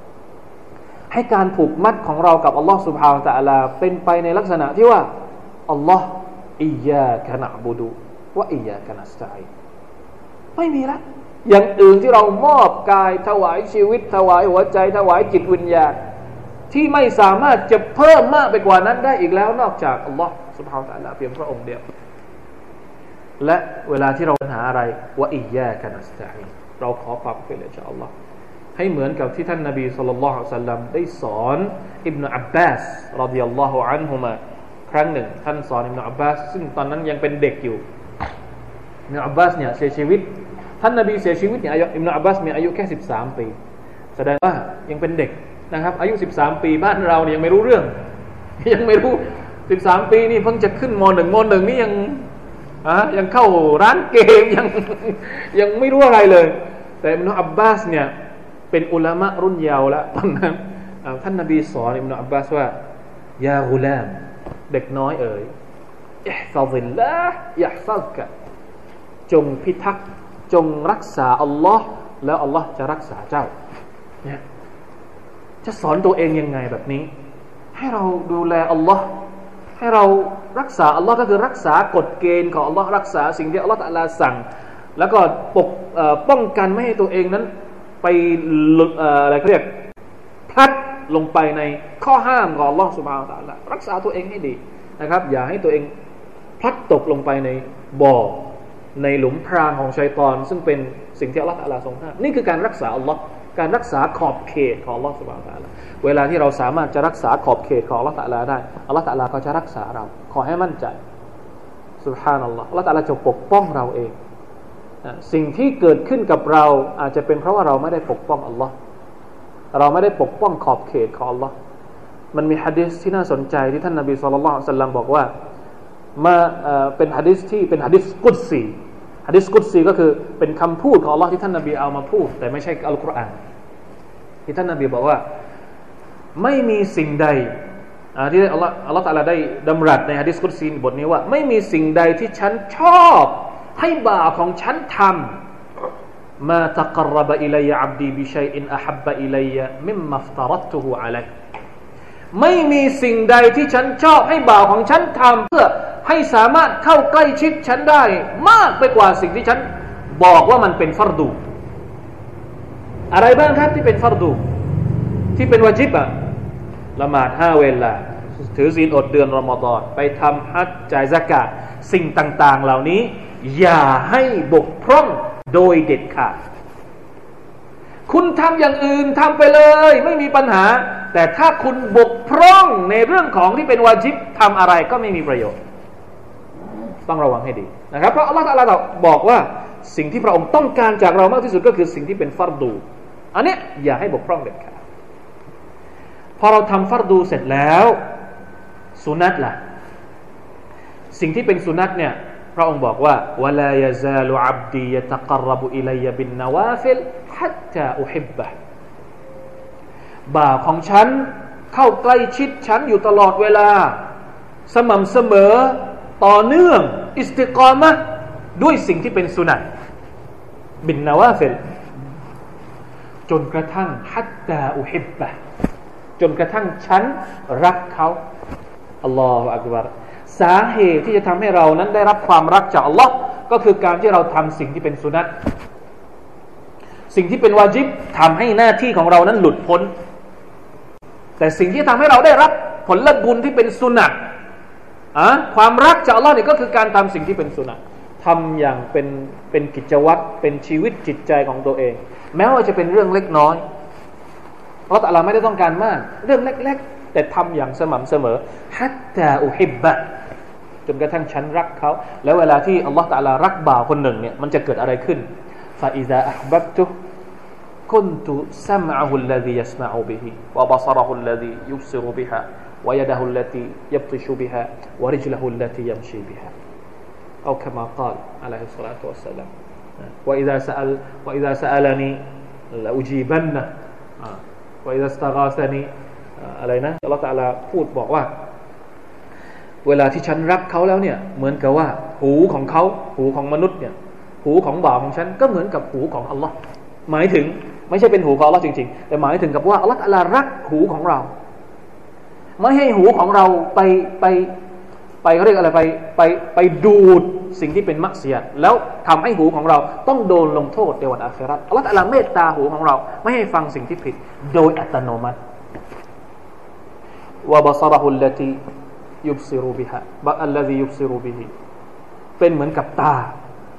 ให้การผูกมัดของเรากับอัลลอฮ์สุบฮาวตะอัลาเป็นไปในลักษณะที่ว่าอัลลอฮ์อิยาคนะบูดูว่าอิยาคนะสไตไม่มีละอย่างอื่นที่เรามอบกายถวายชีวิต ถวายหัวใจ ถวายจิตวิญญาณที่ไม่สามารถจะเพิ่มมากไปกว่านั้นได้อีกแล้วนอกจากอัลลอฮ์ สุบฮาวตะลาเพียงพระองค์เดียว และเวลาที่เราปัญหาอะไรว่าอีแยกันัสตัยเราขอความช่วยเหลือจากอัลลอฮ์ให้เหมือนกับที่ท่านนบีสุลต่านละสัลลัมได้สอนอิบนาอับบาสรดิยัลลอฮุอันฮุมาครั้งหนึ่ง ท่านสอนอิบนาอับบาสซึ่งตอนนั้นยังเป็นเด็กอยู่อิบนาอับบาสเนี่ยเสียชีวิต ท่านนาบีเสียชีวิตเนี่ยอายุอิมนาอับบาสมีอายุแค่สิบสามปี แสดงว่ายังเป็นเด็กนะครับ อายุสิบสามปีบ้านเราเนี่ยยังไม่รู้เรื่อง ยังไม่รู้ สิบสามปีนี่เพิ่งจะขึ้นมหนึ่งมหนึ่งนี่ยังอะยังเข้าร้านเกมยังยังไม่รู้อะไรเลย แต่อิมนาอับบาสเนี่ยเป็นอุลามะรุ่นยาวแล้วตอนนั้นท่านนาบีสอนอิมนาอับบาสว่ายากุลามเด็กน้อยเอ๋ยอิฮฟาซิลละอิฮฟาซกะจงพิทักษ์จงรักษาอัลลอฮ์แล้วอัลลอฮ์จะรักษาเจ้าเนี่ยจะสอนตัวเองยังไงแบบนี้ ให้เราดูแลอัลลอฮ์ ให้เรารักษาอัลลอฮ์ก็คือรักษากฎเกณฑ์ของอัลลอฮ์รักษาสิ่งที่อัลลอฮ์ตะลาสั่ง แล้วก็ปกป้องกันไม่ให้ตัวเองนั้นไปอะไรเรียกพลัดลงไปในข้อห้ามของอัลลอฮ์สุบฮานตะลารักษาตัวเองให้ดีนะครับ อย่าให้ตัวเองพลัดตกลงไปในบ่อในหลุมพรางของชัยตอน ซึ่งเป็นสิ่งที่อัลลอฮฺทรงห้ามนี่คือการรักษาอัลลอฮ์ การรักษาขอบเขตของอัลลอฮฺสุบานตะลาเวลาที่เราสามารถจะรักษาขอบเขตของอัลอตะลาได้อัลลอตะลาก็จะรักษาเรา ขอให้มั่นใจสุบฮานัลลอฮฺอัลอตะลาจะปกป้องเราเอง สิ่งที่เกิดขึ้นกับเราอาจจะเป็นเพราะว่าเราไม่ได้ปกป้องอัลลอฮ์เราไม่ได้ปกป้องขอบเขตของอัลลอฮ์มันมีฮะดิษที่น่าสนใจที่ท่านนบีสุลต่านสัลลัมบอกว่ามาเป็นฮะดิษที่เป็นฮะดิษกุศซี ฮะดิษกุศซีก็คือเป็นคำพูดของ Allah ที่ท่านนาบีเอามาพูด แต่ไม่ใช่อัลกุรอานที่ท่านนาบีบอกว่า ไม่มีสิ่งใดที่อัลลอฮ์อัลลอฮ์ตะลาได้ดำรัสในฮะดิษกุศซีบทนี้ว่า ไม่มีสิ่งใดที่ฉันชอบ ให้บ่าวของฉันทำมาตะกรบอิลัยอับดีบิชัยอินอัฮับบอิลัยมิมมัฟตรัตุฮูอะลัย ไม่มีสิ่งใดที่ฉันชอบให้บ่าวของฉันทำเพื่อให้สามารถเข้าใกล้ชิดฉันได้ มากไปกว่าสิ่งที่ฉันบอกว่ามันเป็นฟัรดู อะไรบ้างครับที่เป็นฟัรดู ที่เป็นวาจิบอะละหมาดห้าเวลา ถือศีลอดเดือนรอมฎอนไปทำฮัจจ่ายสกาดสิ่งต่าง ๆ เหล่านี้ อย่าให้บกพร่องโดยเด็ดขาดคุณทำอย่างอื่นทำไปเลย ไม่มีปัญหา แต่ถ้าคุณบกพร่องในเรื่องของที่เป็นวาจิบทำอะไรก็ไม่มีประโยชน์ ต้องระวังให้ดีนะครับ เพราะอัลลอฮฺอัลลอฮบอกว่าสิ่งที่พระองค์ต้องการจากเรามากที่สุดก็คือสิ่งที่เป็นฟัรดู อันนี้อย่าให้บกพร่องเด็ดขาดพอเราทำฟัรดูเสร็จแล้วสุนัตล่ะ สิ่งที่เป็นสุนัตเนี่ยพระองค์บอกว่าวลายซาลูอับดียะตะกรบุอิลัยบินนวาฟิลฮัตตาอุฮิบบะ บ่าของฉัน เข้าใกล้ชิดฉันอยู่ตลอดเวลา สม่ำเสมอต่อเนื่อง استقامةด้วยสิ่งที่เป็นสุนัตบินนาวาฟิลจนกระทั่งฮัตตาอุฮิบบะจนกระทั่งฉันรักเขาอัลลอฮฺอักบารสาเหตุที่จะทำให้เรานั้นได้รับความรักจากอัลลอฮ์ก็คือการที่เราทำสิ่งที่เป็นสุนัตสิ่งที่เป็นวาจิบทำให้หน้าที่ของเรานั้นหลุดพ้น แต่สิ่งที่ทำให้เราได้รับผลบุญที่เป็นสุนัตอะความรักจากอัลลอฮ์นี่ก็คือการทำสิ่งที่เป็นสุนัตทำอย่างเป็นเป็นกิจวัตรเป็นชีวิตจิตใจของตัวเอง แม้ว่าจะเป็นเรื่องเล็กน้อยเราแต่ละไม่ได้ต้องการมาก เรื่องเล็ก ๆ แต่ทำอย่างสม่ำเสมอฮัตตาอุฮิบบะจนกระทั่งฉันรักเขา แล้วเวลาที่อัลลอฮฺตะลารักบ่าวคนหนึ่งเนี่ยมันจะเกิดอะไรขึ้นฟาอิซาอับบัตุ คุนตุซัมอะฮุลลซียัสมาอูบิฮิวะบซรฮุลลซียุบซิรุบิฮะ ويده التي يبطش بها ورجله التي يمشي بها أو كما قال عليه الصلاة والسلام وإذا سأل وإذا سألني لأجيبنه وإذا استغاثني อะไรนะอัลลอฮฺตะลาพูดบอกว่า เวลาที่ฉันรักเขาแล้วเนี่ย เหมือนกับว่า หูของเขา หูของมนุษย์เนี่ย หูของบ่าวของฉัน ก็เหมือนกับหูของอัลลอฮ์หมายถึง ไม่ใช่เป็นหูของอัลลอฮ์จริงๆ แต่หมายถึงกับว่าอัลลอฮ์ตะลารักหูของเรา ไม่ให้หูของเราไปไปไปเขาเรียกอะไรไปไปไปดูดสิ่งที่เป็นมักเสียแล้วทำให้หูของเราต้องโดนลงโทษในวันอาคราอัลลอฮฺเมตตาหูของเรา ไม่ให้ฟังสิ่งที่ผิด โดยอัตโนมัติวะบาซาระฮุลลตียุบซิรูบิฮะบะอัลลซียุบซิรูบิฮิเป็นเหมือนกับตา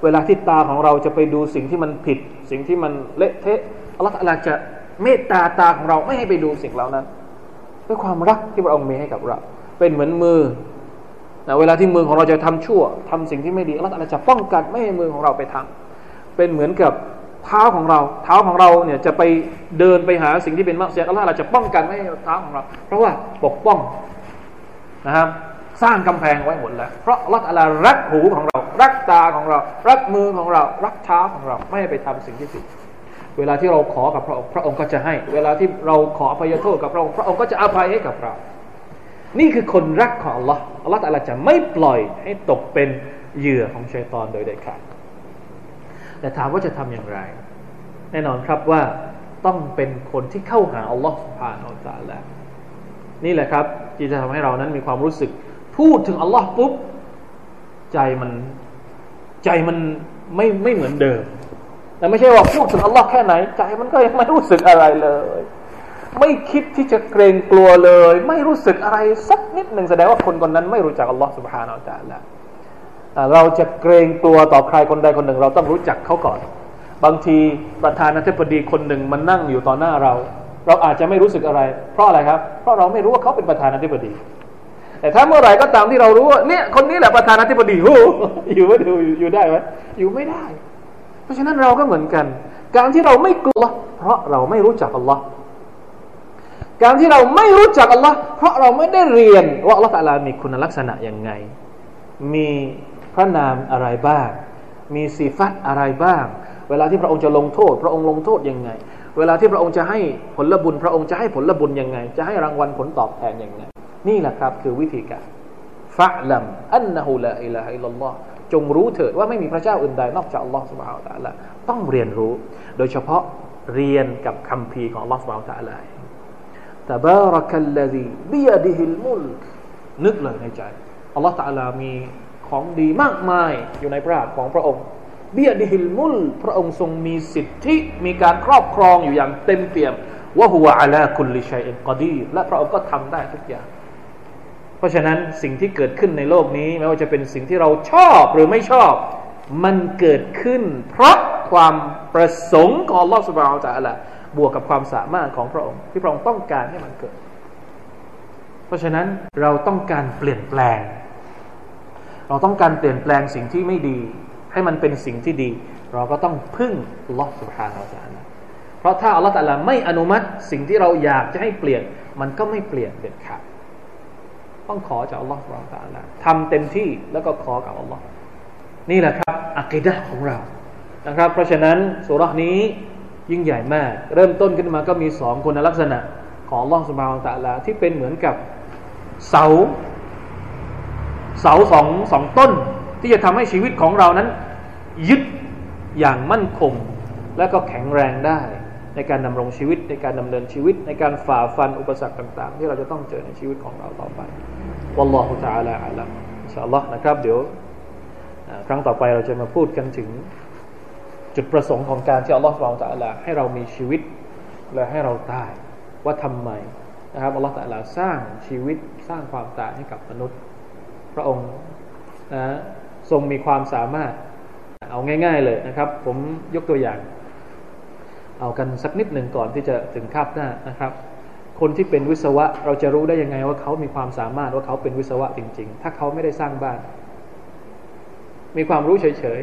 เวลาที่ตาของเราจะไปดูสิ่งที่มันผิด สิ่งที่มันเละเทะ อัลลอฮฺจะเมตตาตาของเราไม่ให้ไปดูสิ่งเหล่านั้นด้วยความรักที่พระองค์มีให้กับเรา เป็นเหมือนมือนะเวลาที่มือของเราจะทำชั่วทำสิ่งที่ไม่ดีอัลลอฮฺจะป้องกันไม่ให้มือของเราไปทำเป็นเหมือนกับเท้าของเรา เท้าของเราเนี่ยจะไปเดินไปหาสิ่งที่เป็นมักเสียอัลลอฮฺจะป้องกันไม่ให้เท้าของเรา เพราะว่าปกป้องนะครับสร้างกำแพงไว้หมดแล้ว เพราะอัลลอฮฺรักหูของเรา รักตาของเรา รักมือของเรา รักเท้าของเรา ไม่ให้ไปทำสิ่งที่ผิด เวลาที่เราขอกับพระองค์พระองค์ก็จะให้ เวลาที่เราขออภัยโทษกับพระองค์พระองค์ก็จะอภัยให้กับเรา นี่คือคนรักของ Allah อัลลอฮฺแต่ลจะไม่ปล่อยให้ตกเป็นเหยื่อของชัยตอนโดยเด็ดขาดแต่ถามว่าจะทำอย่างไร แน่นอนครับว่าต้องเป็นคนที่เข้าหาอัลลอฮฺสุบฮานอัลลอฮฺนี่แหละครับที่จะทำให้เรานั้นมีความรู้สึก พูดถึงอัลลอฮ์ปุ๊บ ใจมันใจมันไม่ไม่เหมือนเดิม แต่ไม่ใช่ว่าพูดถึงอัลลอฮ์แค่ไหน ใจมันก็ยังไม่รู้สึกอะไรเลย ไม่คิดที่จะเกรงกลัวเลย ไม่รู้สึกอะไรสักนิดหนึ่งแสดงว่าคนคนนั้นไม่รู้จักอัลลอฮ์สุบฮานาอัลลอฮ์เราจะเกรงกลัวต่อใครคนใดคนหนึ่ง เราต้องรู้จักเขาก่อน บางทีประธานาธิบดีคนหนึ่งมันนั่งอยู่ต่อหน้าเรา เราอาจจะไม่รู้สึกอะไร เพราะอะไรครับ เพราะเราไม่รู้ว่าเขาเป็นประธานาธิบดี แต่ถ้าเมื่อไหร่ก็ตามที่เรารู้ว่าเนี่ยคนนี้แหละประธานาธิบดีโอ้อยู่ไม่ดูอยู่ได้ไหมอยู่ไม่ได้ เพราะฉะนั้นเราก็เหมือนกัน การที่เราไม่กลัว เพราะเราไม่รู้จักอัลลอฮ์การที่เราไม่รู้จักอัลลอฮ์เพราะเราไม่ได้เรียนว่าอัลลอฮ์ตะลามีคุณลักษณะอย่างไง มีพระนามอะไรบ้าง มีสีฟัตอะไรบ้าง เวลาที่พระองค์จะลงโทษ พระองค์ลงโทษยังไง เวลาที่พระองค์จะให้ผลบุญ พระองค์จะให้ผลบุญยังไง จะให้รางวัลผลตอบแทนยังไง นี่แหละครับคือวิธีการฟะลัมอันนะฮูลาอิลาฮิลลัลลอฮ์ จงรู้เถิดว่าไม่มีพระเจ้าอื่นใดนอกจากอัลลอฮฺสุบฮาวตะละต้องเรียนรู้ โดยเฉพาะเรียนกับคำพีของอัลลอฮฺสุบฮาวตะละตบารักัลลซีบิยดิฮิลมุลกนึกเลยในใจอัลลอฮฺตะลามีของดีมากมายอยู่ในพระหัตถ์ของพระองค์บิยดิฮิลมุลพระองค์ทรงมีสิทธิมีการครอบครองอยู่อย่างเต็มเปี่ยมว่าหัวอัลาคุลิชัยอินกอดีและพระองค์ก็ทำได้ทุกอย่าง ราะฉะนั้นสิ่งที่เกิดขึ้นในโลกนี้ไม่ว่าจะเป็นสิ่งที่เราชอบหรือไม่ชอบ มันเกิดขึ้น เพราะความประสงค์ของลอสุบาวจะอะไรบวกกับความสามารถของพระองค์ ที่พระองค์ต้องการให้มันเกิด เพราะฉะนั้นเราต้องการเปลี่ยนแปลง เราต้องการเปลี่ยนแปลงสิ่งที่ไม่ดี ให้มันเป็นสิ่งที่ดี เราก็ต้องพึ่งลอสุบฮานาลลอฮเพราะถ้าอัลลอฮฺตะลาไม่อนุมัติสิ่งที่เราอยากจะให้เปลี่ยน มันก็ไม่เปลี่ยนเด็ดขาด ต้องขอจากอัลลอฮฺสุบานตะลาทำเต็มที่แล้วก็ขอกับอัลลอฮ์นี่แหละครับอักิดะของเรานะครับ เพราะฉะนั้นสุรานี้ยิ่งใหญ่มาก เริ่มต้นขึ้นมาก็มีสองคุณลักษณะของอัลลอฮฺสุบานตะลาที่เป็นเหมือนกับเสา เสาสองสองต้น ที่จะทำให้ชีวิตของเรานั้น ยึดอย่างมั่นคง และก็แข็งแรงได้ ในการดำรงชีวิตในการดำเนินชีวิต ในการฝ่าฟันอุปสรรคต่าง ๆ ที่เราจะต้องเจอในชีวิตของเราต่อไป วัลลอฮุตะอาลาอัลัมอินชาอัลลอฮ์นะครับ เดี๋ยวครั้งต่อไปเราจะมาพูดกันถึงจุดประสงค์ของการที่อัลลอฮฺสุบานตะลาให้เรามีชีวิตและให้เราตายว่าทำไมนะครับอัลลอฮฺตะลาสร้างชีวิตสร้างความตายให้กับมนุษย์ พระองค์นะทรงมีความสามารถเอาง่าย ๆเลยนะครับ ผมยกตัวอย่าง เอากันสักนิดหนึ่งก่อนที่จะถึงคาบหน้านะครับ คนที่เป็นวิศวะ เราจะรู้ได้ยังไงว่าเขามีความสามารถว่าเขาเป็นวิศวะจริง ๆ ถ้าเขาไม่ได้สร้างบ้าน มีความรู้เฉย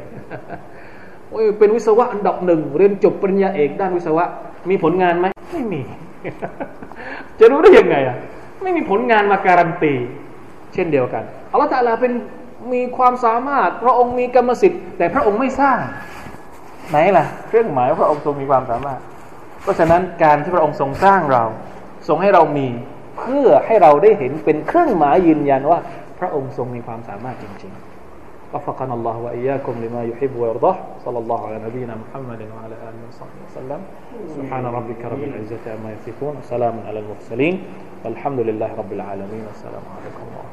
ๆโอ้ยเป็นวิศวะอันดับหนึ่งเรียนจบปริญญาเอกด้านวิศวะ มีผลงานไหมไม่มี จะรู้ได้ยังไงอะไม่มีผลงานมาการันตี เช่นเดียวกันอัลลอฮฺตาลาเป็นมีความสามารถ พระองค์มีกรรมสิทธิ์ แต่พระองค์ไม่สร้าง ไหนล่ะ เครื่องหมายว่าพระองค์ทรงมีความสามารถ เพราะฉะนั้นการที่พระองค์ทรงสร้างเรา ทรงให้เรามีเพื่อให้เราได้เห็นเป็นเครื่องหมายยืนยันว่า พระองค์ทรงมีความสามารถจริงๆ وفقنا الله وإياكم لما يحب ويرضاه صلى الله على نبينا محمد وعلى آله وصحبه وسلم سبحان ربك رب العزة عما يصفون وسلام على المرسلين والحمد لله رب العالمين والسلام عليكم ورحمة الله الله